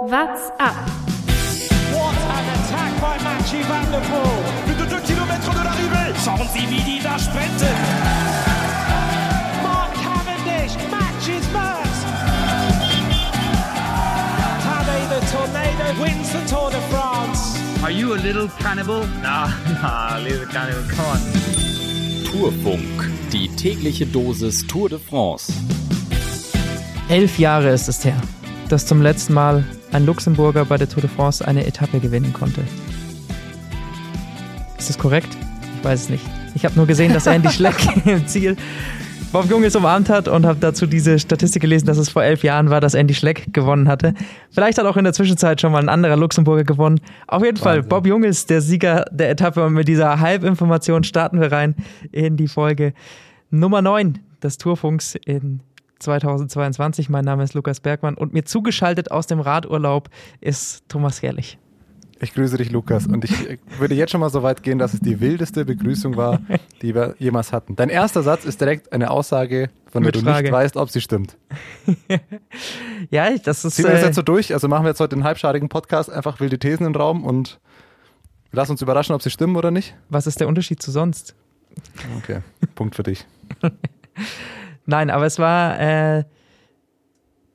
What's up? What an attack by Mathieu Van Der Poel. Plus de 2 km de l'arrivée. Schauen Sie, wie die da sprinten. Mark Cavendish matches Merckx. Tadej the Tornado wins the Tour de France. Are you a little cannibal? Nah, nah, little cannibal, come on. Tourfunk, die tägliche Dosis Tour de France. Elf Jahre ist es her, dass zum letzten Mal ein Luxemburger bei der Tour de France eine Etappe gewinnen konnte. Ist das korrekt? Ich weiß es nicht. Ich habe nur gesehen, dass Andy Schleck im Ziel Bob Junges umarmt hat und habe dazu diese Statistik gelesen, dass es vor elf Jahren war, dass Andy Schleck gewonnen hatte. Vielleicht hat auch in der Zwischenzeit schon mal ein anderer Luxemburger gewonnen. Auf jeden Fall, Bob Junges, der Sieger der Etappe. Und mit dieser Halbinformation starten wir rein in die Folge Nummer 9 des Tourfunks in 2022. Mein Name ist Lukas Bergmann und mir zugeschaltet aus dem Radurlaub ist Thomas Herrlich. Ich grüße dich, Lukas. Und ich würde jetzt schon mal so weit gehen, dass es die wildeste Begrüßung war, die wir jemals hatten. Dein erster Satz ist direkt eine Aussage, von der Mit du Frage. nicht weißt, ob sie stimmt. ja, das ist. Ziehen wir das äh, jetzt so durch? Also machen wir jetzt heute den halbschadigen Podcast, einfach wilde Thesen im Raum und lass uns überraschen, ob sie stimmen oder nicht. was ist der Unterschied zu sonst? Okay, Punkt für dich. Nein, aber es war äh,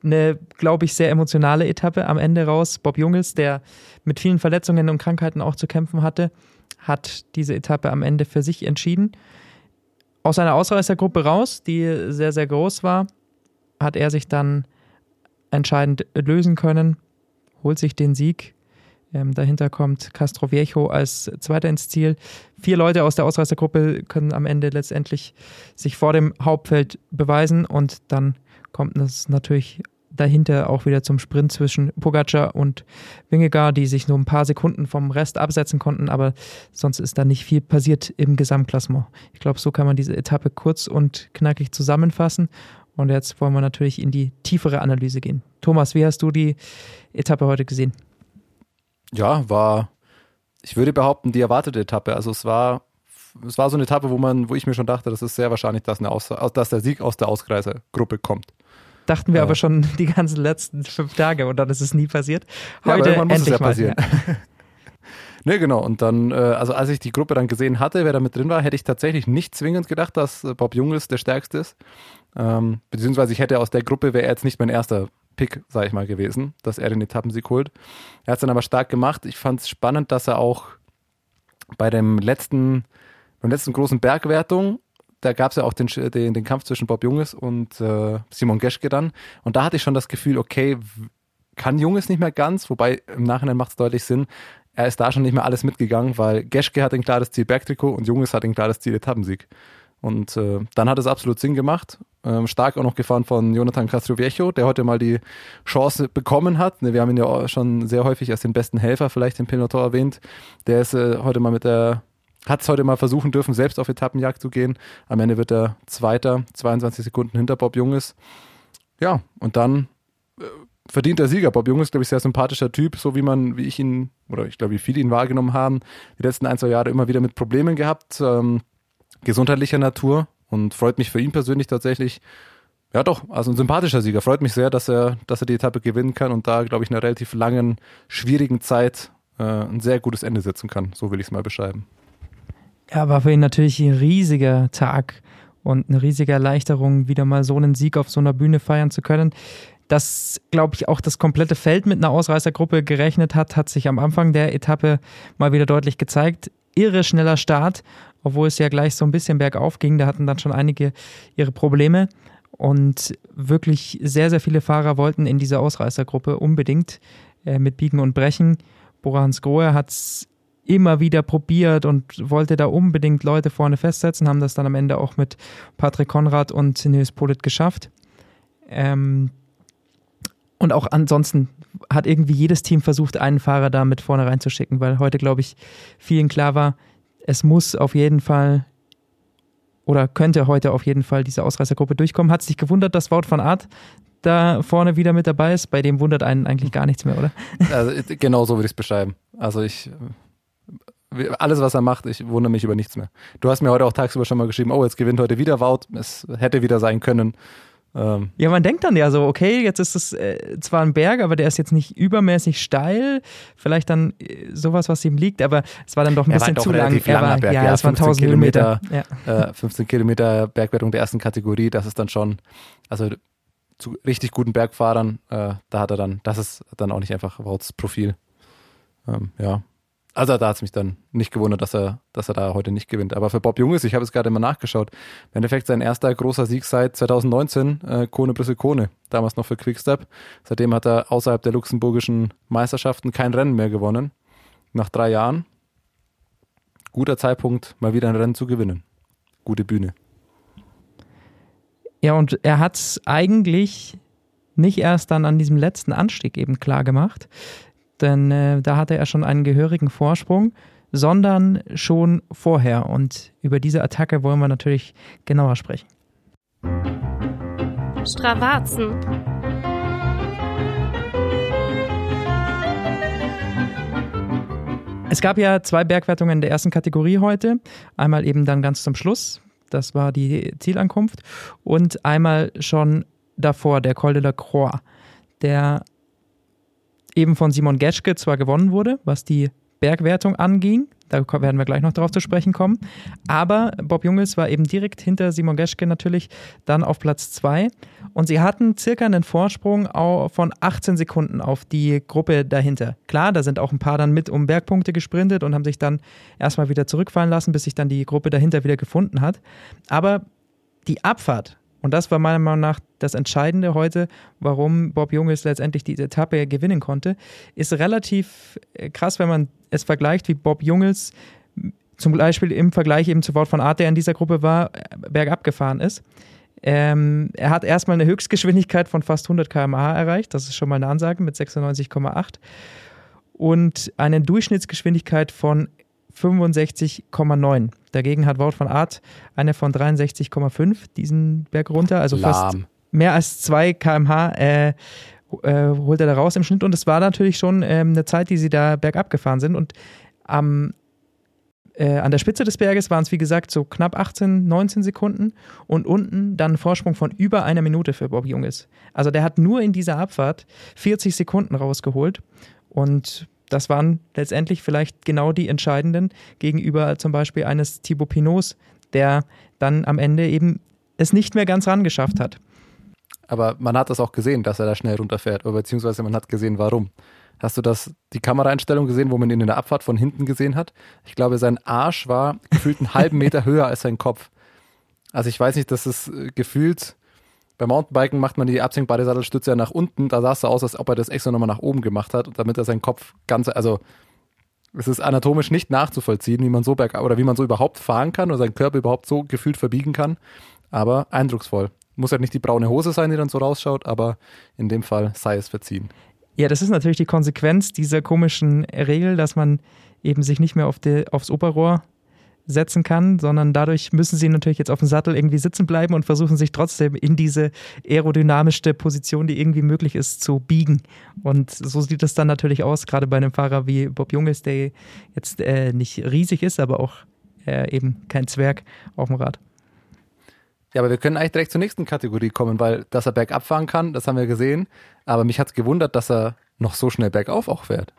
eine, glaube ich, sehr emotionale Etappe am Ende raus. Bob Jungels, der mit vielen Verletzungen und Krankheiten auch zu kämpfen hatte, hat diese Etappe am Ende für sich entschieden. Aus einer Ausreißergruppe raus, die sehr, sehr groß war, hat er sich dann entscheidend lösen können, holt sich den Sieg. Ähm, dahinter kommt Castro Viejo als Zweiter ins Ziel. Vier Leute aus der Ausreißergruppe können am Ende letztendlich sich vor dem Hauptfeld beweisen und dann kommt es natürlich dahinter auch wieder zum Sprint zwischen Pogacar und Wingegaard, die sich nur ein paar Sekunden vom Rest absetzen konnten, aber sonst ist da nicht viel passiert im Gesamtklassement. Ich glaube, so kann man diese Etappe kurz und knackig zusammenfassen. Und jetzt wollen wir natürlich in die tiefere Analyse gehen. Thomas, wie hast du die Etappe heute gesehen? Ja, war, ich würde behaupten, die erwartete Etappe. Also es war, es war so eine Etappe, wo man, wo ich mir schon dachte, das ist sehr wahrscheinlich, dass, eine Aus, dass der Sieg aus der Ausreißergruppe kommt. Dachten wir Ja. aber schon die ganzen letzten fünf Tage und dann ist es nie passiert. Ja, Heute es endlich ja mal. passieren. Ne, genau. Und dann, äh, also als ich die Gruppe dann gesehen hatte, wer da mit drin war, hätte ich tatsächlich nicht zwingend gedacht, dass äh, Bob Jungels der stärkste ist. Ähm, beziehungsweise ich hätte aus der Gruppe, wäre er jetzt nicht mein erster Pick, sag ich mal, gewesen, dass er den Etappensieg holt. Er hat es dann aber stark gemacht. Ich fand es spannend, dass er auch bei dem letzten, beim letzten großen Bergwertung, da gab es ja auch den, den, den Kampf zwischen Bob Junges und äh, Simon Geschke dann. Und da hatte ich schon das Gefühl, okay, kann Junges nicht mehr ganz, wobei im Nachhinein macht es deutlich Sinn, er ist da schon nicht mehr alles mitgegangen, weil Geschke hat ein klares Ziel Bergtrikot und Junges hat ein klares Ziel Etappensieg. Und äh, dann hat es absolut Sinn gemacht. Ähm, stark auch noch gefahren von Jonathan Castroviejo, der heute mal die Chance bekommen hat. Ne, Wir haben ihn ja schon sehr häufig als den besten Helfer vielleicht im Peloton erwähnt. Der ist äh, heute mal mit der, hat es heute mal versuchen dürfen, selbst auf Etappenjagd zu gehen. Am Ende wird er Zweiter, 22 Sekunden hinter Bob Junges. Ja, und dann äh, verdienter Sieger. Bob Junges, glaube ich, sehr sympathischer Typ, so wie man, wie ich ihn, oder ich glaube, wie viele ihn wahrgenommen haben, die letzten ein, zwei Jahre immer wieder mit Problemen gehabt, ähm, gesundheitlicher Natur und freut mich für ihn persönlich tatsächlich. Ja, doch, also ein sympathischer Sieger. Freut mich sehr, dass er, dass er die Etappe gewinnen kann und da, glaube ich, in einer relativ langen, schwierigen Zeit äh, ein sehr gutes Ende setzen kann. So will ich es mal beschreiben. Ja, war für ihn natürlich ein riesiger Tag und eine riesige Erleichterung, wieder mal so einen Sieg auf so einer Bühne feiern zu können. Dass, glaube ich, auch das komplette Feld mit einer Ausreißergruppe gerechnet hat, hat sich am Anfang der Etappe mal wieder deutlich gezeigt. Irre schneller Start, obwohl es ja gleich so ein bisschen bergauf ging. Da hatten dann schon einige ihre Probleme. Und wirklich sehr, sehr viele Fahrer wollten in diese Ausreißergruppe unbedingt äh, mit Biegen und Brechen. Borans Grohe hat es immer wieder probiert und wollte da unbedingt Leute vorne festsetzen, haben das dann am Ende auch mit Patrick Konrad und Nils Polit geschafft. Ähm, und auch ansonsten hat irgendwie jedes Team versucht, einen Fahrer da mit vorne reinzuschicken, weil heute, glaube ich, vielen klar war, es muss auf jeden Fall oder könnte heute auf jeden Fall diese Ausreißergruppe durchkommen. Hat sich gewundert, dass Wout van Aert da vorne wieder mit dabei ist. Bei dem wundert einen eigentlich gar nichts mehr, oder? Also, genau so würde ich es beschreiben. Also ich, alles was er macht, ich wundere mich über nichts mehr. Du hast mir heute auch tagsüber schon mal geschrieben, oh, jetzt gewinnt heute wieder Wout, es hätte wieder sein können. Ähm, ja, man denkt dann ja so, okay, jetzt ist es äh, zwar ein Berg, aber der ist jetzt nicht übermäßig steil. Vielleicht dann äh, sowas, was ihm liegt, aber es war dann doch ein er bisschen zu lang. Er war, Berg, ja, ja, es waren 15 1000 Kilometer. Ja. äh, 15 Kilometer Bergwertung der ersten Kategorie, das ist dann schon, also zu richtig guten Bergfahrern, äh, da hat er dann, das ist dann auch nicht einfach Wouts Profil. Ähm, ja. Also da hat es mich dann nicht gewundert, dass er, dass er da heute nicht gewinnt. Aber für Bob Junges, ich habe es gerade mal nachgeschaut, im Endeffekt sein erster großer Sieg seit 2019, äh, Kone Brüssel Kone, damals noch für Quickstep. Seitdem hat er außerhalb der luxemburgischen Meisterschaften kein Rennen mehr gewonnen. Nach drei Jahren. Guter Zeitpunkt, mal wieder ein Rennen zu gewinnen. Gute Bühne. Ja, und er hat es eigentlich nicht erst dann an diesem letzten Anstieg eben klar gemacht, denn äh, da hatte er schon einen gehörigen Vorsprung, sondern schon vorher. Und über diese Attacke wollen wir natürlich genauer sprechen. Stravazen. Es gab ja zwei Bergwertungen in der ersten Kategorie heute. Einmal eben dann ganz zum Schluss, das war die Zielankunft, und einmal schon davor, der Col de la Croix, der eben von Simon Geschke zwar gewonnen wurde, was die Bergwertung anging, da werden wir gleich noch darauf zu sprechen kommen, aber Bob Jungels war eben direkt hinter Simon Geschke natürlich dann auf Platz 2 und sie hatten circa einen Vorsprung von 18 Sekunden auf die Gruppe dahinter. Klar, da sind auch ein paar dann mit um Bergpunkte gesprintet und haben sich dann erstmal wieder zurückfallen lassen, bis sich dann die Gruppe dahinter wieder gefunden hat, aber die Abfahrt und das war meiner Meinung nach das Entscheidende heute, warum Bob Junges letztendlich diese Etappe gewinnen konnte, ist relativ äh, krass, wenn man es vergleicht, wie Bob Jungels zum Beispiel im Vergleich eben zu Wort von Art, der in dieser Gruppe war, äh, bergab gefahren ist. Ähm, er hat erstmal eine Höchstgeschwindigkeit von fast 100 km/h erreicht, das ist schon mal eine Ansage mit 96,8 und eine Durchschnittsgeschwindigkeit von 65,9. Dagegen hat Wout van Aert eine von 63,5 diesen Berg runter, also Lahm. fast mehr als 2 km/h äh, äh, holt er da raus im Schnitt. Und es war natürlich schon ähm, eine Zeit, die sie da bergab gefahren sind. Und am, äh, an der Spitze des Berges waren es, wie gesagt, so knapp 18, 19 Sekunden. Und unten dann ein Vorsprung von über einer Minute für Bob Junges. Also der hat nur in dieser Abfahrt 40 Sekunden rausgeholt. Und das waren letztendlich vielleicht genau die entscheidenden gegenüber zum Beispiel eines Thibaut Pinots, der dann am Ende eben es nicht mehr ganz rangeschafft hat. Aber man hat das auch gesehen, dass er da schnell runterfährt, oder beziehungsweise man hat gesehen, warum. Hast du das, die Kameraeinstellung gesehen, wo man ihn in der Abfahrt von hinten gesehen hat? Ich glaube, sein Arsch war gefühlt einen halben Meter höher als sein Kopf. Also ich weiß nicht, dass es äh, gefühlt, beim Mountainbiken macht man die absenkbare Sattelstütze ja nach unten, da sah es so aus, als ob er das extra nochmal nach oben gemacht hat, damit er seinen Kopf ganz, also es ist anatomisch nicht nachzuvollziehen, wie man so berg oder wie man so überhaupt fahren kann oder seinen Körper überhaupt so gefühlt verbiegen kann, aber eindrucksvoll. Muss halt nicht die braune Hose sein, die dann so rausschaut, aber in dem Fall sei es verziehen. Ja, das ist natürlich die Konsequenz dieser komischen Regel, dass man eben sich nicht mehr auf die, aufs Oberrohr setzen kann, sondern dadurch müssen sie natürlich jetzt auf dem Sattel irgendwie sitzen bleiben und versuchen sich trotzdem in diese aerodynamischste Position, die irgendwie möglich ist, zu biegen. Und so sieht es dann natürlich aus, gerade bei einem Fahrer wie Bob Junges, der jetzt äh, nicht riesig ist, aber auch äh, eben kein Zwerg auf dem Rad. Ja, aber wir können eigentlich direkt zur nächsten Kategorie kommen, weil dass er bergab fahren kann, das haben wir gesehen. Aber mich hat es gewundert, dass er noch so schnell bergauf auch fährt.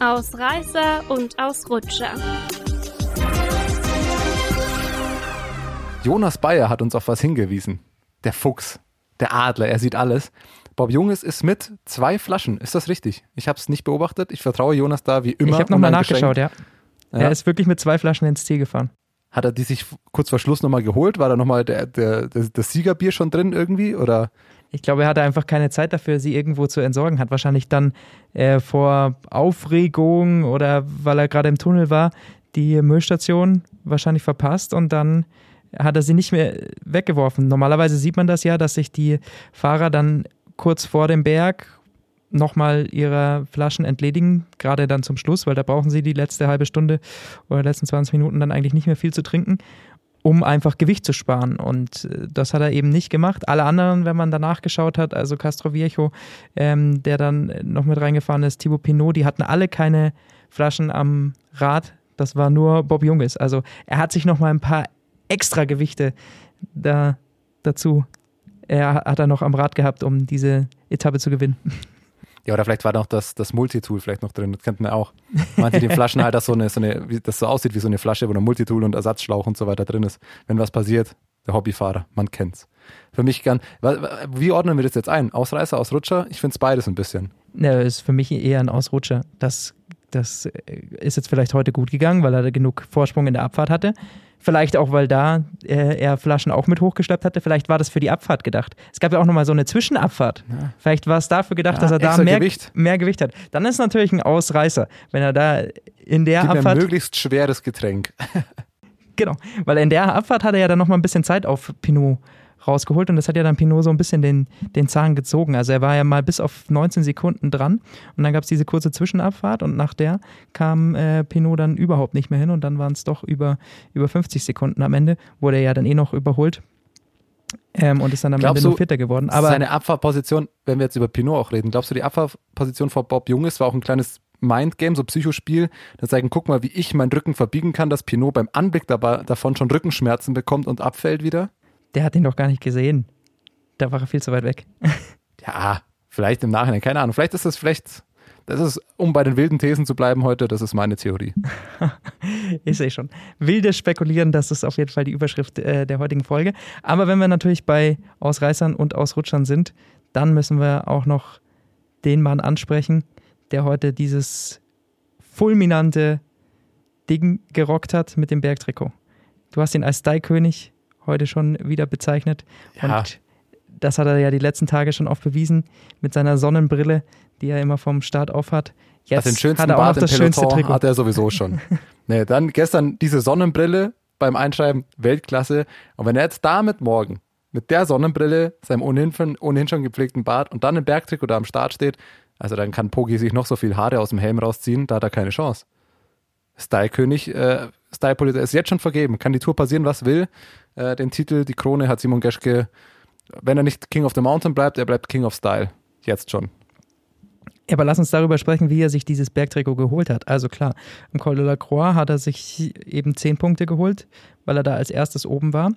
Ausreißer und Ausrutscher. Jonas Bayer hat uns auf was hingewiesen. Der Fuchs, der Adler, er sieht alles. Bob Junges ist mit zwei Flaschen. Ist das richtig? Ich habe es nicht beobachtet. Ich vertraue Jonas da wie immer. Ich habe nochmal nachgeschaut, ja. ja. Er ist wirklich mit zwei Flaschen ins Ziel gefahren. Hat er die sich kurz vor Schluss nochmal geholt? War da nochmal der, der, der, das Siegerbier schon drin irgendwie? Oder? Ich glaube, er hatte einfach keine Zeit dafür, sie irgendwo zu entsorgen. Hat wahrscheinlich dann äh, vor Aufregung oder weil er gerade im Tunnel war, die Müllstation wahrscheinlich verpasst und dann hat er sie nicht mehr weggeworfen. Normalerweise sieht man das ja, dass sich die Fahrer dann kurz vor dem Berg nochmal ihre Flaschen entledigen, gerade dann zum Schluss, weil da brauchen sie die letzte halbe Stunde oder letzten 20 Minuten dann eigentlich nicht mehr viel zu trinken, um einfach Gewicht zu sparen. Und das hat er eben nicht gemacht. Alle anderen, wenn man danach geschaut hat, also Castro Viejo, ähm, der dann noch mit reingefahren ist, Thibaut Pinot, die hatten alle keine Flaschen am Rad. Das war nur Bob Junges. Also er hat sich nochmal ein paar extra Gewichte da, dazu er hat er noch am Rad gehabt, um diese Etappe zu gewinnen. Ja, oder vielleicht war noch das, das Multitool vielleicht noch drin, das kennt man auch. Man hat den Flaschenhalter so eine, so eine, wie das so aussieht wie so eine Flasche, wo ein Multitool und Ersatzschlauch und so weiter drin ist. Wenn was passiert, der Hobbyfahrer, man kennt's. Für mich gern, wie ordnen wir das jetzt ein? Ausreißer, Ausrutscher? Ich finde es beides ein bisschen. Ja, ist für mich eher ein Ausrutscher. Das, das ist jetzt vielleicht heute gut gegangen, weil er genug Vorsprung in der Abfahrt hatte. Vielleicht auch, weil da äh, er Flaschen auch mit hochgeschleppt hatte. Vielleicht war das für die Abfahrt gedacht. Es gab ja auch nochmal so eine Zwischenabfahrt. Ja. Vielleicht war es dafür gedacht, ja, dass er da mehr Gewicht. mehr Gewicht hat. Dann ist natürlich ein Ausreißer, wenn er da in der Gib Abfahrt. Ein möglichst schweres Getränk. genau, weil in der Abfahrt hatte er ja dann nochmal ein bisschen Zeit auf Pinot rausgeholt und das hat ja dann Pinot so ein bisschen den, den Zahn gezogen. Also er war ja mal bis auf 19 Sekunden dran und dann gab es diese kurze Zwischenabfahrt und nach der kam äh, Pinot dann überhaupt nicht mehr hin und dann waren es doch über, über 50 Sekunden am Ende, wurde er ja dann eh noch überholt. Ähm, und ist dann am glaubst Ende nur Vierter geworden. Aber seine Abfahrposition, wenn wir jetzt über Pinot auch reden, glaubst du, die Abfahrposition vor Bob Junges war auch ein kleines Mindgame, so Psychospiel, das sagen, guck mal, wie ich meinen Rücken verbiegen kann, dass Pinot beim Anblick dabei, davon schon Rückenschmerzen bekommt und abfällt wieder? Der hat ihn doch gar nicht gesehen. Da war er viel zu weit weg. ja, vielleicht im Nachhinein, keine Ahnung. Vielleicht ist das vielleicht, das ist, um bei den wilden Thesen zu bleiben heute, das ist meine Theorie. ich sehe schon. Wilde spekulieren, das ist auf jeden Fall die Überschrift äh, der heutigen Folge. Aber wenn wir natürlich bei Ausreißern und Ausrutschern sind, dann müssen wir auch noch den Mann ansprechen, der heute dieses fulminante Ding gerockt hat mit dem Bergtrikot. Du hast ihn als Style-König heute schon wieder bezeichnet. Ja. Und das hat er ja die letzten Tage schon oft bewiesen mit seiner Sonnenbrille, die er immer vom Start auf hat. Jetzt also den schönsten hat er auch noch das schönste Trikot. hat er sowieso schon. nee, dann gestern diese Sonnenbrille beim Einschreiben, Weltklasse. Und wenn er jetzt damit morgen mit der Sonnenbrille, seinem ohnehin, ohnehin schon gepflegten Bart und dann im Bergtrikot da am Start steht, also dann kann Pogi sich noch so viel Haare aus dem Helm rausziehen, da hat er keine Chance. Style-König, äh, Style-Politiker ist jetzt schon vergeben, kann die Tour passieren, was will. Äh, den Titel, die Krone hat Simon Geschke, wenn er nicht King of the Mountain bleibt, er bleibt King of Style. Jetzt schon. Ja, aber lass uns darüber sprechen, wie er sich dieses Bergtrikot geholt hat. Also klar, im Col de la Croix hat er sich eben zehn Punkte geholt, weil er da als erstes oben war.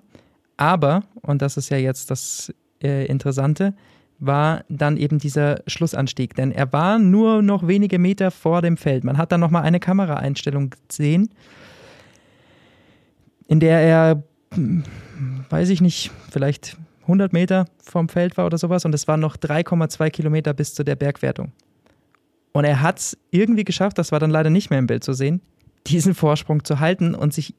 Aber, und das ist ja jetzt das äh, Interessante, war dann eben dieser Schlussanstieg. Denn er war nur noch wenige Meter vor dem Feld. Man hat dann nochmal eine Kameraeinstellung gesehen, in der er weiß ich nicht, vielleicht 100 Meter vom Feld war oder sowas und es waren noch 3,2 Kilometer bis zu der Bergwertung. Und er hat es irgendwie geschafft, das war dann leider nicht mehr im Bild zu sehen, diesen Vorsprung zu halten und sich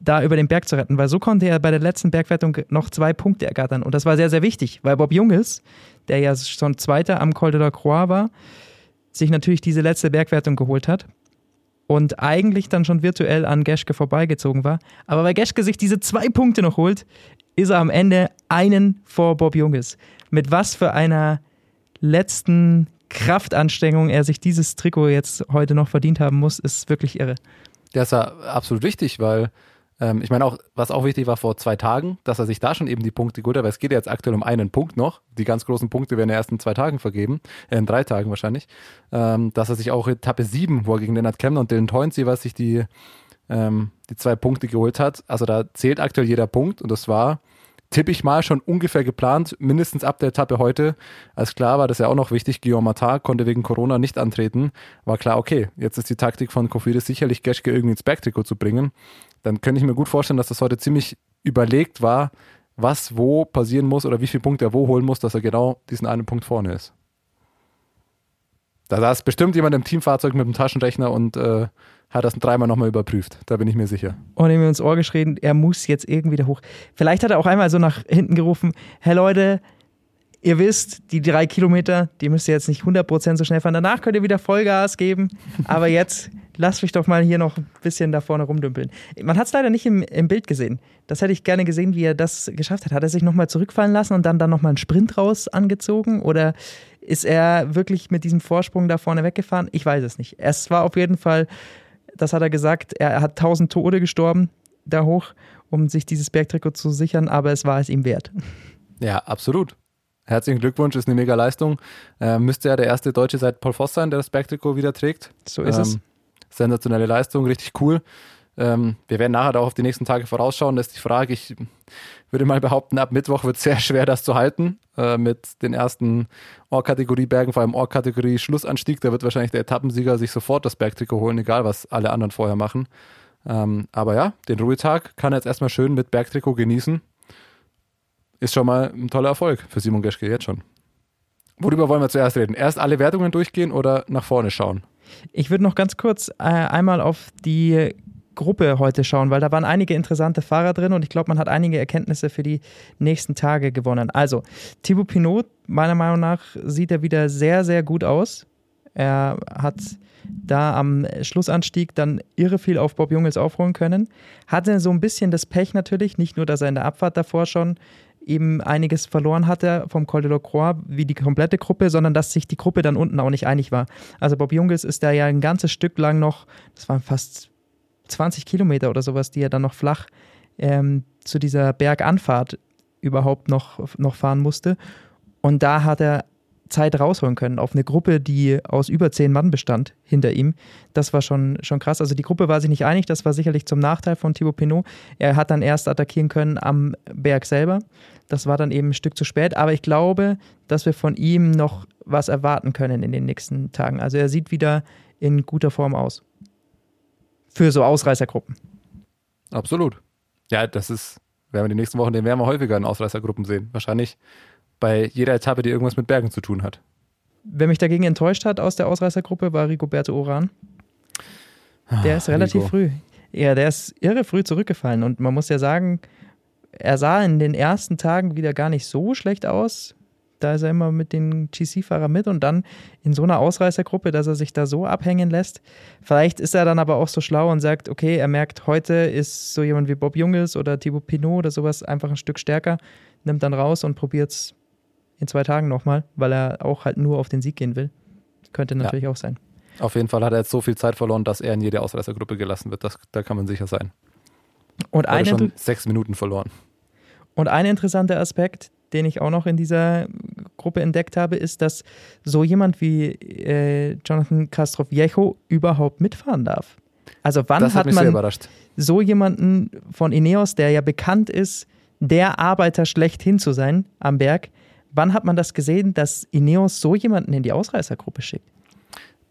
da über den Berg zu retten, weil so konnte er bei der letzten Bergwertung noch zwei Punkte ergattern. Und das war sehr, sehr wichtig, weil Bob Junges, der ja schon Zweiter am Col de la Croix war, sich natürlich diese letzte Bergwertung geholt hat und eigentlich dann schon virtuell an Geschke vorbeigezogen war. Aber weil Geschke sich diese zwei Punkte noch holt, ist er am Ende einen vor Bob Junges. Mit was für einer letzten Kraftanstrengung er sich dieses Trikot jetzt heute noch verdient haben muss, ist wirklich irre. Das ist ja absolut wichtig, weil ähm, ich meine auch, was auch wichtig war vor zwei Tagen, dass er sich da schon eben die Punkte geholt hat, weil es geht ja jetzt aktuell um einen Punkt noch. Die ganz großen Punkte werden erst in zwei Tagen vergeben, äh, in drei Tagen wahrscheinlich. Ähm, dass er sich auch Etappe 7, wo er gegen Lennart Kemner und Dylan Toynzee, was sich die, ähm, die zwei Punkte geholt hat. Also da zählt aktuell jeder Punkt und das war tippe ich mal, schon ungefähr geplant, mindestens ab der Etappe heute. Als klar war, das ja auch noch wichtig, Guillaume Matar konnte wegen Corona nicht antreten. War klar, okay, jetzt ist die Taktik von Kofidis sicherlich Geschke irgendwie ins Bergtrikot zu bringen dann könnte ich mir gut vorstellen, dass das heute ziemlich überlegt war, was wo passieren muss oder wie viele Punkte er wo holen muss, dass er genau diesen einen Punkt vorne ist. Da saß bestimmt jemand im Teamfahrzeug mit dem Taschenrechner und äh, hat das dreimal nochmal überprüft. Da bin ich mir sicher. Und ihm ins Ohr geschrien, er muss jetzt irgendwie da hoch. Vielleicht hat er auch einmal so nach hinten gerufen: Hey Leute, ihr wisst, die drei Kilometer, die müsst ihr jetzt nicht 100% so schnell fahren. Danach könnt ihr wieder Vollgas geben. Aber jetzt lasst mich doch mal hier noch ein bisschen da vorne rumdümpeln. Man hat es leider nicht im, im, Bild gesehen. Das hätte ich gerne gesehen, wie er das geschafft hat. Hat er sich nochmal zurückfallen lassen und dann, dann nochmal einen Sprint raus angezogen? Oder ist er wirklich mit diesem Vorsprung da vorne weggefahren? Ich weiß es nicht. Es war auf jeden Fall, das hat er gesagt, er hat tausend Tode gestorben da hoch, um sich dieses Bergtrikot zu sichern, aber es war es ihm wert. Ja, absolut. Herzlichen Glückwunsch, ist eine mega Leistung. Äh, müsste ja der erste Deutsche seit Paul Voss sein, der das Bergtrikot wieder trägt. So ist ähm, es. Sensationelle Leistung, richtig cool. Ähm, wir werden nachher auch auf die nächsten Tage vorausschauen. Das ist die Frage. Ich würde mal behaupten, ab Mittwoch wird es sehr schwer, das zu halten äh, mit den ersten Ohr-Kategorie-Bergen, vor allem Ohr-Kategorie Schlussanstieg. Da wird wahrscheinlich der Etappensieger sich sofort das Bergtrikot holen, egal was alle anderen vorher machen. Ähm, aber ja, den Ruhetag kann er jetzt erstmal schön mit Bergtrikot genießen. Ist schon mal ein toller Erfolg für Simon Geschke jetzt schon. Worüber wollen wir zuerst reden? Erst alle Wertungen durchgehen oder nach vorne schauen? Ich würde noch ganz kurz äh, einmal auf die Gruppe heute schauen, weil da waren einige interessante Fahrer drin und ich glaube, man hat einige Erkenntnisse für die nächsten Tage gewonnen. Also, Thibaut Pinot, meiner Meinung nach, sieht er wieder sehr, sehr gut aus. Er hat da am Schlussanstieg dann irre viel auf Bob Jungels aufholen können. Hatte so ein bisschen das Pech natürlich, nicht nur, dass er in der Abfahrt davor schon eben einiges verloren hatte vom Col de la Croix, wie die komplette Gruppe, sondern dass sich die Gruppe dann unten auch nicht einig war. Also Bob Jungels ist da ja ein ganzes Stück lang noch, das waren fast 20 Kilometer oder sowas, die er dann noch flach ähm, zu dieser Berganfahrt überhaupt noch, noch fahren musste. Und da hat er Zeit rausholen können auf eine Gruppe, die aus über zehn Mann bestand hinter ihm. Das war schon, schon krass. Also die Gruppe war sich nicht einig, das war sicherlich zum Nachteil von Thibaut Pinot. Er hat dann erst attackieren können am Berg selber. Das war dann eben ein Stück zu spät, aber ich glaube, dass wir von ihm noch was erwarten können in den nächsten Tagen. Also er sieht wieder in guter Form aus. Für so Ausreißergruppen. Absolut. Ja, das ist, werden wir die nächsten Wochen, den werden wir häufiger in Ausreißergruppen sehen. Wahrscheinlich bei jeder Etappe, die irgendwas mit Bergen zu tun hat. Wer mich dagegen enttäuscht hat aus der Ausreißergruppe, war Rigoberto Oran. Der ist relativ Rigo. früh. Ja, der ist irre früh zurückgefallen. Und man muss ja sagen, er sah in den ersten Tagen wieder gar nicht so schlecht aus. Da ist er immer mit den GC-Fahrern mit und dann in so einer Ausreißergruppe, dass er sich da so abhängen lässt. Vielleicht ist er dann aber auch so schlau und sagt, okay, er merkt, heute ist so jemand wie Bob Jungels oder Thibaut Pinot oder sowas einfach ein Stück stärker, nimmt dann raus und probiert es in zwei Tagen nochmal, weil er auch halt nur auf den Sieg gehen will. Könnte natürlich auch sein. Auf jeden Fall hat er jetzt so viel Zeit verloren, dass er in jede Ausreißergruppe gelassen wird. Das, da kann man sicher sein. Und ein, schon sechs Minuten verloren. und ein interessanter Aspekt, den ich auch noch in dieser Gruppe entdeckt habe, ist, dass so jemand wie äh, Jonathan Castro Viejo überhaupt mitfahren darf. Also wann Das hat hat man überrascht. so jemanden von Ineos, der ja bekannt ist, der Arbeiter schlechthin zu sein am Berg, wann hat man das gesehen, dass Ineos so jemanden in die Ausreißergruppe schickt?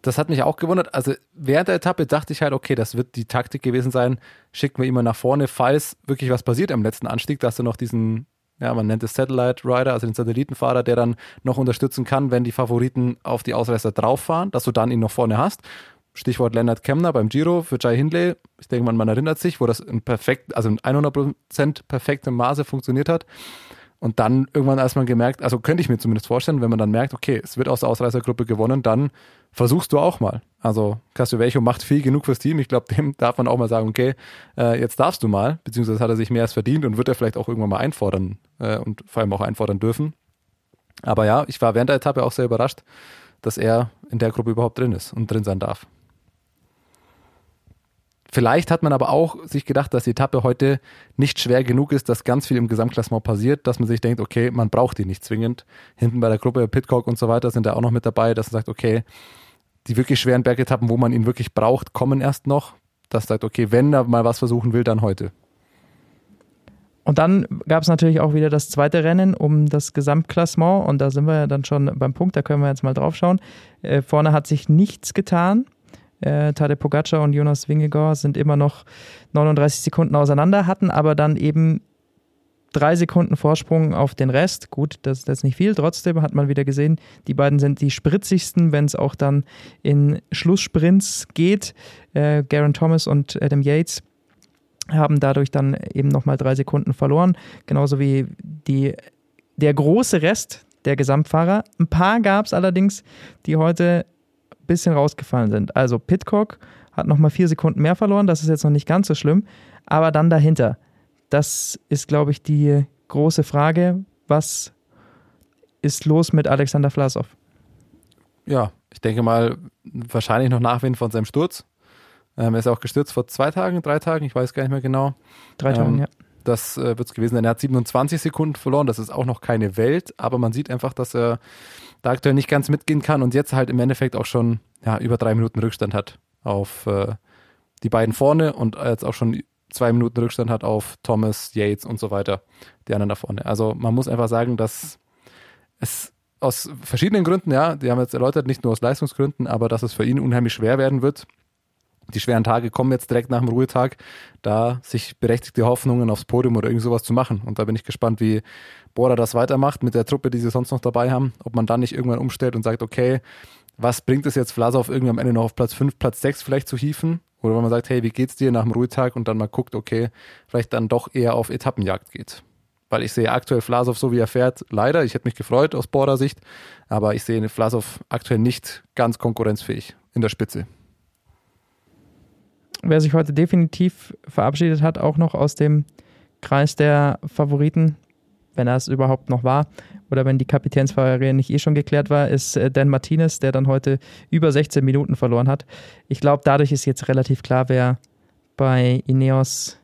Das hat mich auch gewundert. Also während der Etappe dachte ich halt, okay, das wird die Taktik gewesen sein. Schicken wir mal nach vorne, falls wirklich was passiert am letzten Anstieg, dass du noch diesen, ja, man nennt es Satellite Rider, also den Satellitenfahrer, der dann noch unterstützen kann, wenn die Favoriten auf die Ausreißer drauf fahren, dass du dann ihn noch vorne hast. Stichwort Leonard Kemner beim Giro für Jai Hindley. Ich denke, man, man erinnert sich, wo das in perfekt, also in 100% perfektem Maße funktioniert hat. Und dann irgendwann, als man gemerkt, also könnte ich mir zumindest vorstellen, wenn man dann merkt, okay, es wird aus der Ausreißergruppe gewonnen, dann versuchst du auch mal. Also Castrovejo macht viel genug fürs Team. Ich glaube, dem darf man auch mal sagen, okay, äh, jetzt darfst du mal, beziehungsweise hat er sich mehr als verdient und wird er vielleicht auch irgendwann mal einfordern äh, und vor allem auch einfordern dürfen. Aber ja, ich war während der Etappe auch sehr überrascht, dass er in der Gruppe überhaupt drin ist und drin sein darf. Vielleicht hat man aber auch sich gedacht, dass die Etappe heute nicht schwer genug ist, dass ganz viel im Gesamtklassement passiert, dass man sich denkt, okay, man braucht die nicht zwingend. Hinten bei der Gruppe Pitcock und so weiter sind da auch noch mit dabei, dass man sagt, okay, die wirklich schweren Bergetappen, wo man ihn wirklich braucht, kommen erst noch. Das sagt, okay, wenn er mal was versuchen will, dann heute. Und dann gab es natürlich auch wieder das zweite Rennen um das Gesamtklassement und da sind wir ja dann schon beim Punkt, da können wir jetzt mal drauf schauen. Äh, vorne hat sich nichts getan. Äh, Tadej Pogacar und Jonas Vingegaard sind immer noch 39 Sekunden auseinander, hatten aber dann eben drei Sekunden Vorsprung auf den Rest. Gut, das, das ist nicht viel. Trotzdem hat man wieder gesehen, die beiden sind die spritzigsten, wenn es auch dann in Schlusssprints geht. Äh, Garen Thomas und Adam Yates haben dadurch dann eben nochmal drei Sekunden verloren. Genauso wie die, der große Rest der Gesamtfahrer. Ein paar gab es allerdings, die heute bisschen rausgefallen sind. Also Pitcock hat nochmal vier Sekunden mehr verloren. Das ist jetzt noch nicht ganz so schlimm. Aber dann dahinter. Das ist, glaube ich, die große Frage. Was ist los mit Alexander Vlasov? Ja, ich denke mal, wahrscheinlich noch Nachwind von seinem Sturz. Ähm, er ist auch gestürzt vor zwei Tagen, drei Tagen, ich weiß gar nicht mehr genau. Drei Ähm, Tage, ja. Das äh, wird es gewesen sein. Er hat 27 Sekunden verloren. Das ist auch noch keine Welt, aber man sieht einfach, dass er da aktuell nicht ganz mitgehen kann und jetzt halt im Endeffekt auch schon ja, über drei Minuten Rückstand hat auf äh, die beiden vorne und jetzt auch schon zwei Minuten Rückstand hat auf Thomas, Yates und so weiter, die anderen da vorne. Also man muss einfach sagen, dass es aus verschiedenen Gründen, ja, die haben jetzt erläutert, nicht nur aus Leistungsgründen, aber dass es für ihn unheimlich schwer werden wird. Die schweren Tage kommen jetzt direkt nach dem Ruhetag, da sich berechtigte Hoffnungen aufs Podium oder irgend sowas zu machen. Und da bin ich gespannt, wie Bora das weitermacht mit der Truppe, die sie sonst noch dabei haben. Ob man dann nicht irgendwann umstellt und sagt, okay, was bringt es jetzt Vlasov irgendwie am Ende noch auf Platz 5, Platz 6 vielleicht zu hieven? Oder wenn man sagt, hey, wie geht's dir nach dem Ruhetag und dann mal guckt, okay, vielleicht dann doch eher auf Etappenjagd geht weil ich sehe aktuell Vlasov so wie er fährt, leider, ich hätte mich gefreut aus Border-Sicht, aber ich sehe Vlasov aktuell nicht ganz konkurrenzfähig in der Spitze. Wer sich heute definitiv verabschiedet hat, auch noch aus dem Kreis der Favoriten, wenn er es überhaupt noch war, oder wenn die Kapitänsfahrerin nicht eh schon geklärt war, ist äh, Dan Martinez, der dann heute über 16 Minuten verloren hat. Ich glaube, dadurch ist jetzt relativ klar, wer bei Ineos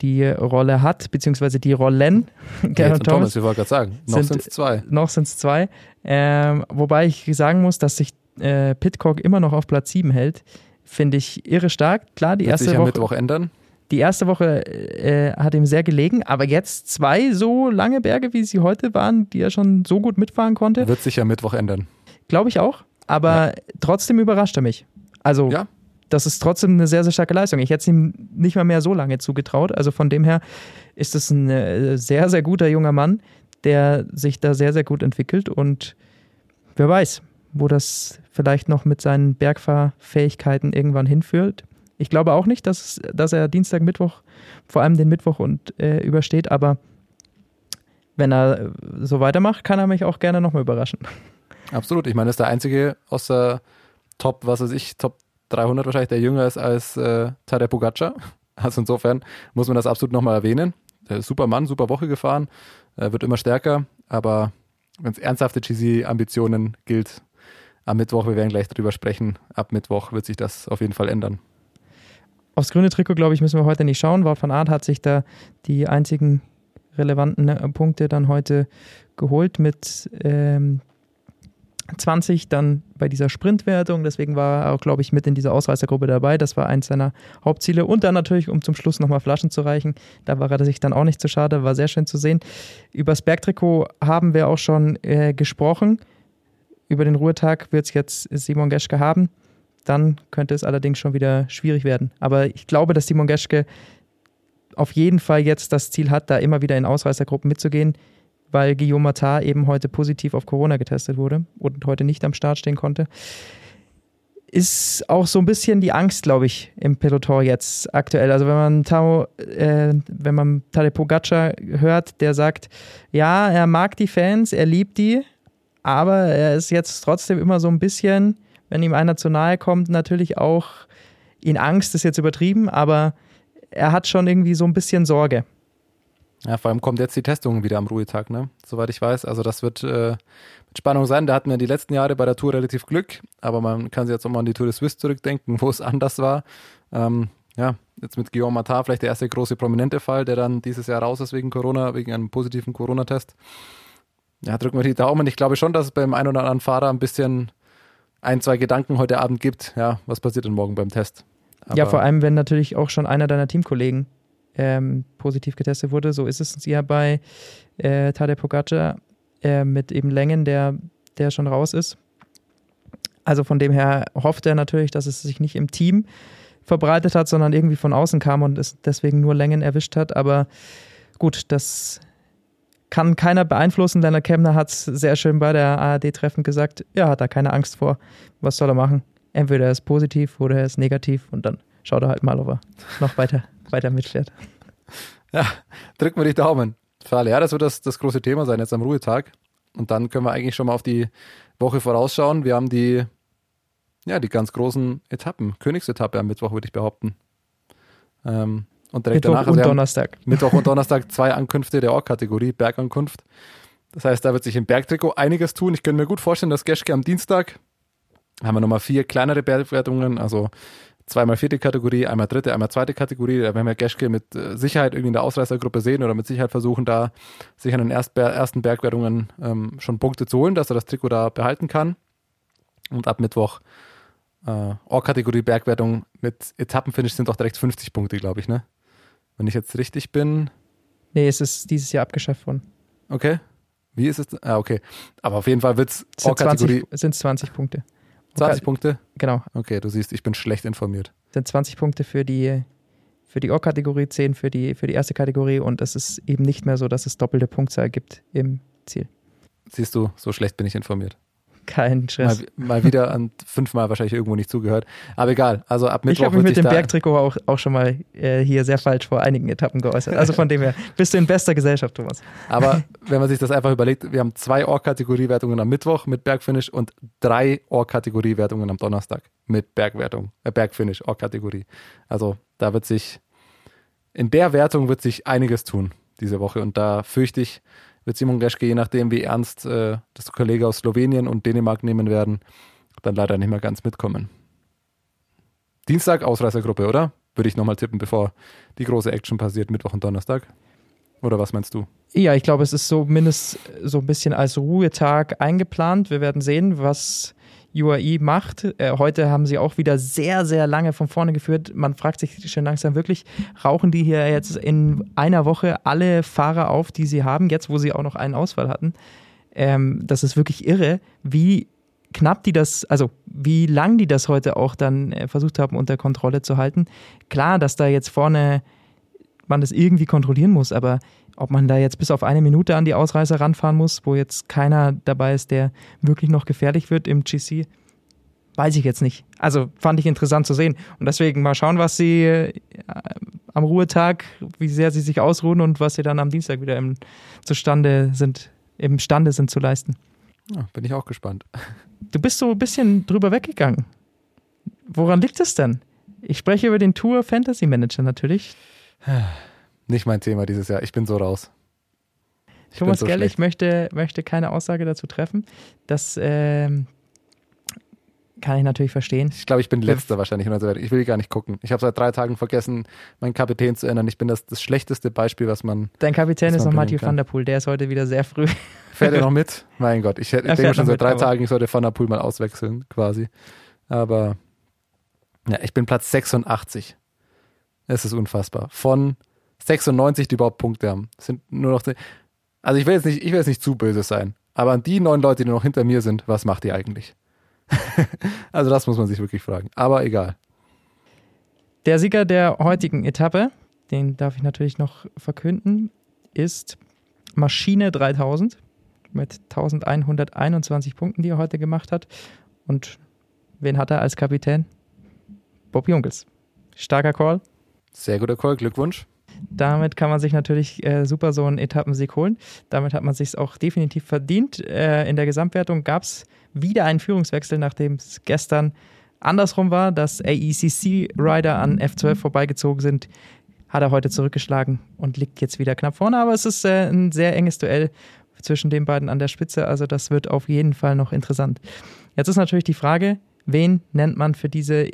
die Rolle hat, beziehungsweise die Rollen. Geraint und Thomas, ich wollte gerade sagen, noch sind es zwei. Noch sind es zwei. Ähm, wobei ich sagen muss, dass sich äh, Pitcock immer noch auf Platz 7 hält, finde ich irre stark. Klar, die Wird erste sich Woche. Mittwoch ändern? Die erste Woche äh, hat ihm sehr gelegen, aber jetzt zwei so lange Berge, wie sie heute waren, die er schon so gut mitfahren konnte. Wird sich ja Mittwoch ändern. Glaube ich auch, aber ja. trotzdem überrascht er mich. Also ja, das ist trotzdem eine sehr, sehr starke Leistung. Ich hätte es ihm nicht mal mehr so lange zugetraut. Also von dem her ist es ein äh, sehr, sehr guter junger Mann, der sich da sehr, sehr gut entwickelt und wer weiß, wo das vielleicht noch mit seinen Bergfahrfähigkeiten irgendwann hinführt. Ich glaube auch nicht, dass, dass er Dienstag, Mittwoch, vor allem den Mittwoch und äh, übersteht, aber wenn er so weitermacht, kann er mich auch gerne nochmal überraschen. Absolut. Ich meine, das ist der einzige aus der Top, was weiß ich, Top 300 wahrscheinlich, der jünger ist als äh, Tadej Pogacar. Also insofern muss man das absolut nochmal erwähnen. Äh, super Mann, super Woche gefahren, äh, wird immer stärker, aber wenn es ernsthafte GC-Ambitionen gilt, am Mittwoch, wir werden gleich darüber sprechen, ab Mittwoch wird sich das auf jeden Fall ändern. Aufs grüne Trikot, glaube ich, müssen wir heute nicht schauen. Wout van Aert hat sich da die einzigen relevanten äh, Punkte dann heute geholt mit ähm, 20 dann bei dieser Sprintwertung. Deswegen war er auch, glaube ich, mit in dieser Ausreißergruppe dabei. Das war eins seiner Hauptziele. Und dann natürlich, um zum Schluss nochmal Flaschen zu reichen. Da war er sich dann auch nicht zu schade. War sehr schön zu sehen. Über das Bergtrikot haben wir auch schon äh, gesprochen. Über den Ruhetag wird es jetzt Simon Geschke haben. Dann könnte es allerdings schon wieder schwierig werden. Aber ich glaube, dass Simon Geschke auf jeden Fall jetzt das Ziel hat, da immer wieder in Ausreißergruppen mitzugehen weil Guillaume Matar eben heute positiv auf Corona getestet wurde und heute nicht am Start stehen konnte. Ist auch so ein bisschen die Angst, glaube ich, im Peloton jetzt aktuell. Also wenn man Tao, äh, wenn man Tadej Pogacar hört, der sagt, ja, er mag die Fans, er liebt die, aber er ist jetzt trotzdem immer so ein bisschen, wenn ihm einer zu nahe kommt, natürlich auch in Angst, ist jetzt übertrieben, aber er hat schon irgendwie so ein bisschen Sorge. Ja, vor allem kommt jetzt die Testung wieder am Ruhetag, ne? Soweit ich weiß. Also das wird äh, mit Spannung sein. Da hatten wir die letzten Jahre bei der Tour relativ Glück, aber man kann sich jetzt auch mal an die Tour de Suisse zurückdenken, wo es anders war. Ähm, ja, jetzt mit Guillaume Matar vielleicht der erste große prominente Fall, der dann dieses Jahr raus ist wegen Corona, wegen einem positiven Corona-Test. Ja, drücken wir die Daumen. Ich glaube schon, dass es beim einen oder anderen Fahrer ein bisschen ein, zwei Gedanken heute Abend gibt. Ja, was passiert denn morgen beim Test? Aber ja, vor allem, wenn natürlich auch schon einer deiner Teamkollegen ähm, positiv getestet wurde. So ist es ja bei äh, Tadej Pogacar äh, mit eben Längen, der, der schon raus ist. Also von dem her hofft er natürlich, dass es sich nicht im Team verbreitet hat, sondern irgendwie von außen kam und es deswegen nur Längen erwischt hat. Aber gut, das kann keiner beeinflussen. Lennart Kemner hat es sehr schön bei der ARD-Treffen gesagt. Er hat da keine Angst vor. Was soll er machen? Entweder er ist positiv oder er ist negativ und dann schaut er halt mal, ob er noch weiter weiter mitfährt. Ja, drücken wir die Daumen. Für alle. Ja, das wird das, das große Thema sein jetzt am Ruhetag. Und dann können wir eigentlich schon mal auf die Woche vorausschauen. Wir haben die, ja, die ganz großen Etappen. Königsetappe am Mittwoch, würde ich behaupten. Ähm, und direkt Mittwoch danach. Also und Donnerstag. Mittwoch und Donnerstag zwei Ankünfte der Org-Kategorie, Bergankunft. Das heißt, da wird sich im Bergtrikot einiges tun. Ich könnte mir gut vorstellen, dass Geschke am Dienstag haben wir nochmal vier kleinere Bergwertungen, also zweimal vierte Kategorie, einmal dritte, einmal zweite Kategorie. Da werden wir Geschke mit äh, Sicherheit irgendwie in der Ausreißergruppe sehen oder mit Sicherheit versuchen, da sich an den ersten Bergwertungen ähm, schon Punkte zu holen, dass er das Trikot da behalten kann. Und ab Mittwoch äh, Or-Kategorie Bergwertung mit Etappenfinish sind doch direkt 50 Punkte, glaube ich, ne? Wenn ich jetzt richtig bin. Nee, es ist dieses Jahr abgeschafft worden. Okay. Wie ist es? Ah, okay. Aber auf jeden Fall wird es sind Or-Kategorie 20, sind 20 Punkte. 20 Punkte. Genau. Okay, du siehst, ich bin schlecht informiert. sind 20 Punkte für die, für die Or-Kategorie, 10 für die, für die erste Kategorie und es ist eben nicht mehr so, dass es doppelte Punktzahl gibt im Ziel. Siehst du, so schlecht bin ich informiert. Kein Mal, Stress. mal wieder an fünfmal wahrscheinlich irgendwo nicht zugehört. Aber egal. Also ab ich Mittwoch habe mich mit dem Bergtrikot auch, auch schon mal äh, hier sehr falsch vor einigen Etappen geäußert. Also von dem her bist du in bester Gesellschaft, Thomas. Aber wenn man sich das einfach überlegt, wir haben zwei Or-Kategorie-Wertungen am Mittwoch mit Bergfinish und drei Or-Kategorie-Wertungen am Donnerstag mit Bergwertung, äh, Bergfinish, Or-Kategorie. Also da wird sich, in der Wertung wird sich einiges tun diese Woche und da fürchte ich, wird Simon Geschke, je nachdem wie ernst äh, das Kollege aus Slowenien und Dänemark nehmen werden, dann leider nicht mehr ganz mitkommen. Dienstag Ausreißergruppe, oder? Würde ich nochmal tippen, bevor die große Action passiert, Mittwoch und Donnerstag. Oder was meinst du? Ja, ich glaube, es ist so mindestens so ein bisschen als Ruhetag eingeplant. Wir werden sehen, was UAE macht. Äh, heute haben sie auch wieder sehr, sehr lange von vorne geführt. Man fragt sich schon langsam wirklich, rauchen die hier jetzt in einer Woche alle Fahrer auf, die sie haben, jetzt wo sie auch noch einen Ausfall hatten? Ähm, das ist wirklich irre, wie knapp die das, also wie lang die das heute auch dann äh, versucht haben, unter Kontrolle zu halten. Klar, dass da jetzt vorne man das irgendwie kontrollieren muss, aber ob man da jetzt bis auf eine Minute an die Ausreißer ranfahren muss, wo jetzt keiner dabei ist, der wirklich noch gefährlich wird im GC, weiß ich jetzt nicht. Also fand ich interessant zu sehen. Und deswegen mal schauen, was sie äh, am Ruhetag, wie sehr sie sich ausruhen und was sie dann am Dienstag wieder im, zustande sind, imstande sind zu leisten. Ja, bin ich auch gespannt. Du bist so ein bisschen drüber weggegangen. Woran liegt es denn? Ich spreche über den Tour Fantasy Manager natürlich. Nicht mein Thema dieses Jahr. Ich bin so raus. Ich Thomas so Gerlich schlecht. möchte, möchte keine Aussage dazu treffen. Das ähm, kann ich natürlich verstehen. Ich glaube, ich bin letzter wahrscheinlich. Ich will gar nicht gucken. Ich habe seit drei Tagen vergessen, meinen Kapitän zu ändern. Ich bin das, das schlechteste Beispiel, was man. Dein Kapitän ist noch Mathieu kann. van der Poel. Der ist heute wieder sehr früh. Fährt er noch mit? Mein Gott, ich, hätte- ich denke schon seit drei Tagen, ich sollte Van der Poel mal auswechseln, quasi. Aber ja, ich bin Platz 86. Es ist unfassbar. Von 96, die überhaupt Punkte haben. Es sind nur noch. Also ich will jetzt nicht, ich will jetzt nicht zu böse sein. Aber an die neun Leute, die noch hinter mir sind, was macht ihr eigentlich? also das muss man sich wirklich fragen. Aber egal. Der Sieger der heutigen Etappe, den darf ich natürlich noch verkünden, ist Maschine 3000 mit 1121 Punkten, die er heute gemacht hat. Und wen hat er als Kapitän? Bob Jungels. Starker Call. Sehr guter Call, Glückwunsch. Damit kann man sich natürlich äh, super so einen Etappensieg holen. Damit hat man sich auch definitiv verdient. Äh, in der Gesamtwertung gab es wieder einen Führungswechsel, nachdem es gestern andersrum war, dass AECC-Rider an F12 vorbeigezogen sind. Hat er heute zurückgeschlagen und liegt jetzt wieder knapp vorne. Aber es ist äh, ein sehr enges Duell zwischen den beiden an der Spitze. Also das wird auf jeden Fall noch interessant. Jetzt ist natürlich die Frage, wen nennt man für diese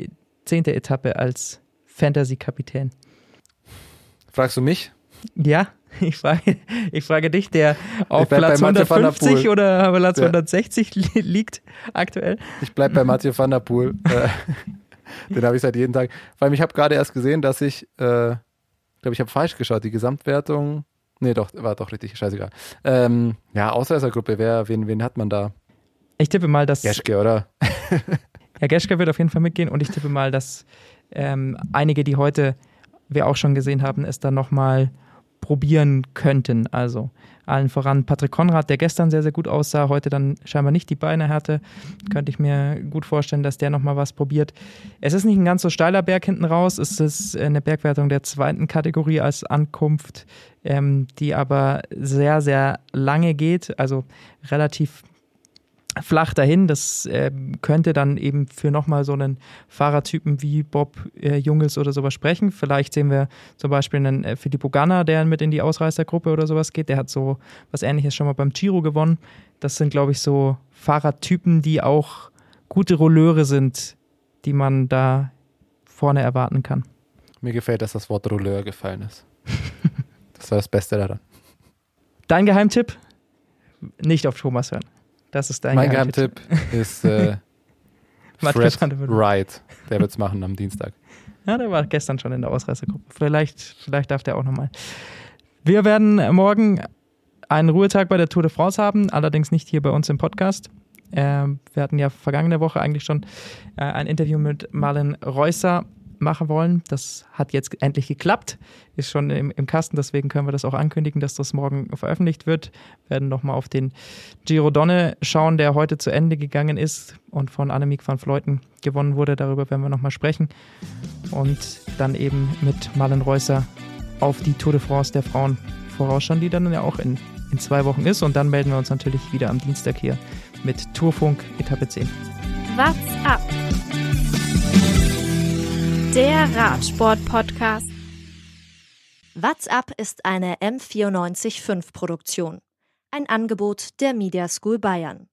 zehnte Etappe als Fantasy-Kapitän? Fragst du mich? Ja, ich frage, ich frage dich, der auf Platz Mathieu van der 150 Poel. oder Platz Ja. 160 li liegt aktuell. Ich bleibe bei Mathieu van der Poel. Äh, Den habe ich seit jeden Tag. Vor allem, ich habe gerade erst gesehen, dass ich, äh, glaube ich, habe falsch geschaut. Die Gesamtwertung. Nee, doch, war doch richtig, scheißegal. Ähm, ja, Ausreißergruppe, wer, wen, wen hat man da? Ich tippe mal, dass Geschke, oder? Herr Geschke wird auf jeden Fall mitgehen und ich tippe mal, dass ähm, einige, die heute wir auch schon gesehen haben, es dann nochmal probieren könnten. Also allen voran Patrick Konrad, der gestern sehr, sehr gut aussah, heute dann scheinbar nicht die Beine hatte. Könnte ich mir gut vorstellen, dass der nochmal was probiert. Es ist nicht ein ganz so steiler Berg hinten raus. Es ist eine Bergwertung der zweiten Kategorie als Ankunft, ähm, die aber sehr, sehr lange geht. Also relativ flach dahin. Das äh, könnte dann eben für nochmal so einen Fahrertypen wie Bob äh, Jungels oder sowas sprechen. Vielleicht sehen wir zum Beispiel einen äh, Filippo Ganna, der mit in die Ausreißergruppe oder sowas geht. Der hat so was ähnliches schon mal beim Giro gewonnen. Das sind, glaube ich, so Fahrertypen, die auch gute Rolleure sind, die man da vorne erwarten kann. Mir gefällt, dass das Wort Rouleur gefallen ist. Das war das Beste daran. Dein Geheimtipp? Nicht auf Thomas hören. Das ist dein mein Geheimtipp. Geheimtipp ist äh, Fred. Wright, der wird es machen am Dienstag. Ja, der war gestern schon in der Ausreißergruppe. Vielleicht, vielleicht darf der auch nochmal. Wir werden morgen einen Ruhetag bei der Tour de France haben, allerdings nicht hier bei uns im Podcast. Äh, wir hatten ja vergangene Woche eigentlich schon äh, ein Interview mit Marlen Reusser machen wollen. Das hat jetzt endlich geklappt, ist schon im, im, Kasten, deswegen können wir das auch ankündigen, dass das morgen veröffentlicht wird. Wir werden nochmal auf den Giro Donne schauen, der heute zu Ende gegangen ist und von Annemiek van Vleuten gewonnen wurde. Darüber werden wir nochmal sprechen. Und dann eben mit Marlen Reusser auf die Tour de France der Frauen vorausschauen, die dann ja auch in, in zwei Wochen ist. Und dann melden wir uns natürlich wieder am Dienstag hier mit Tourfunk Etappe 10. What's up? Der Radsport-Podcast. What's up ist eine M945 Produktion. Ein Angebot der Media School Bayern.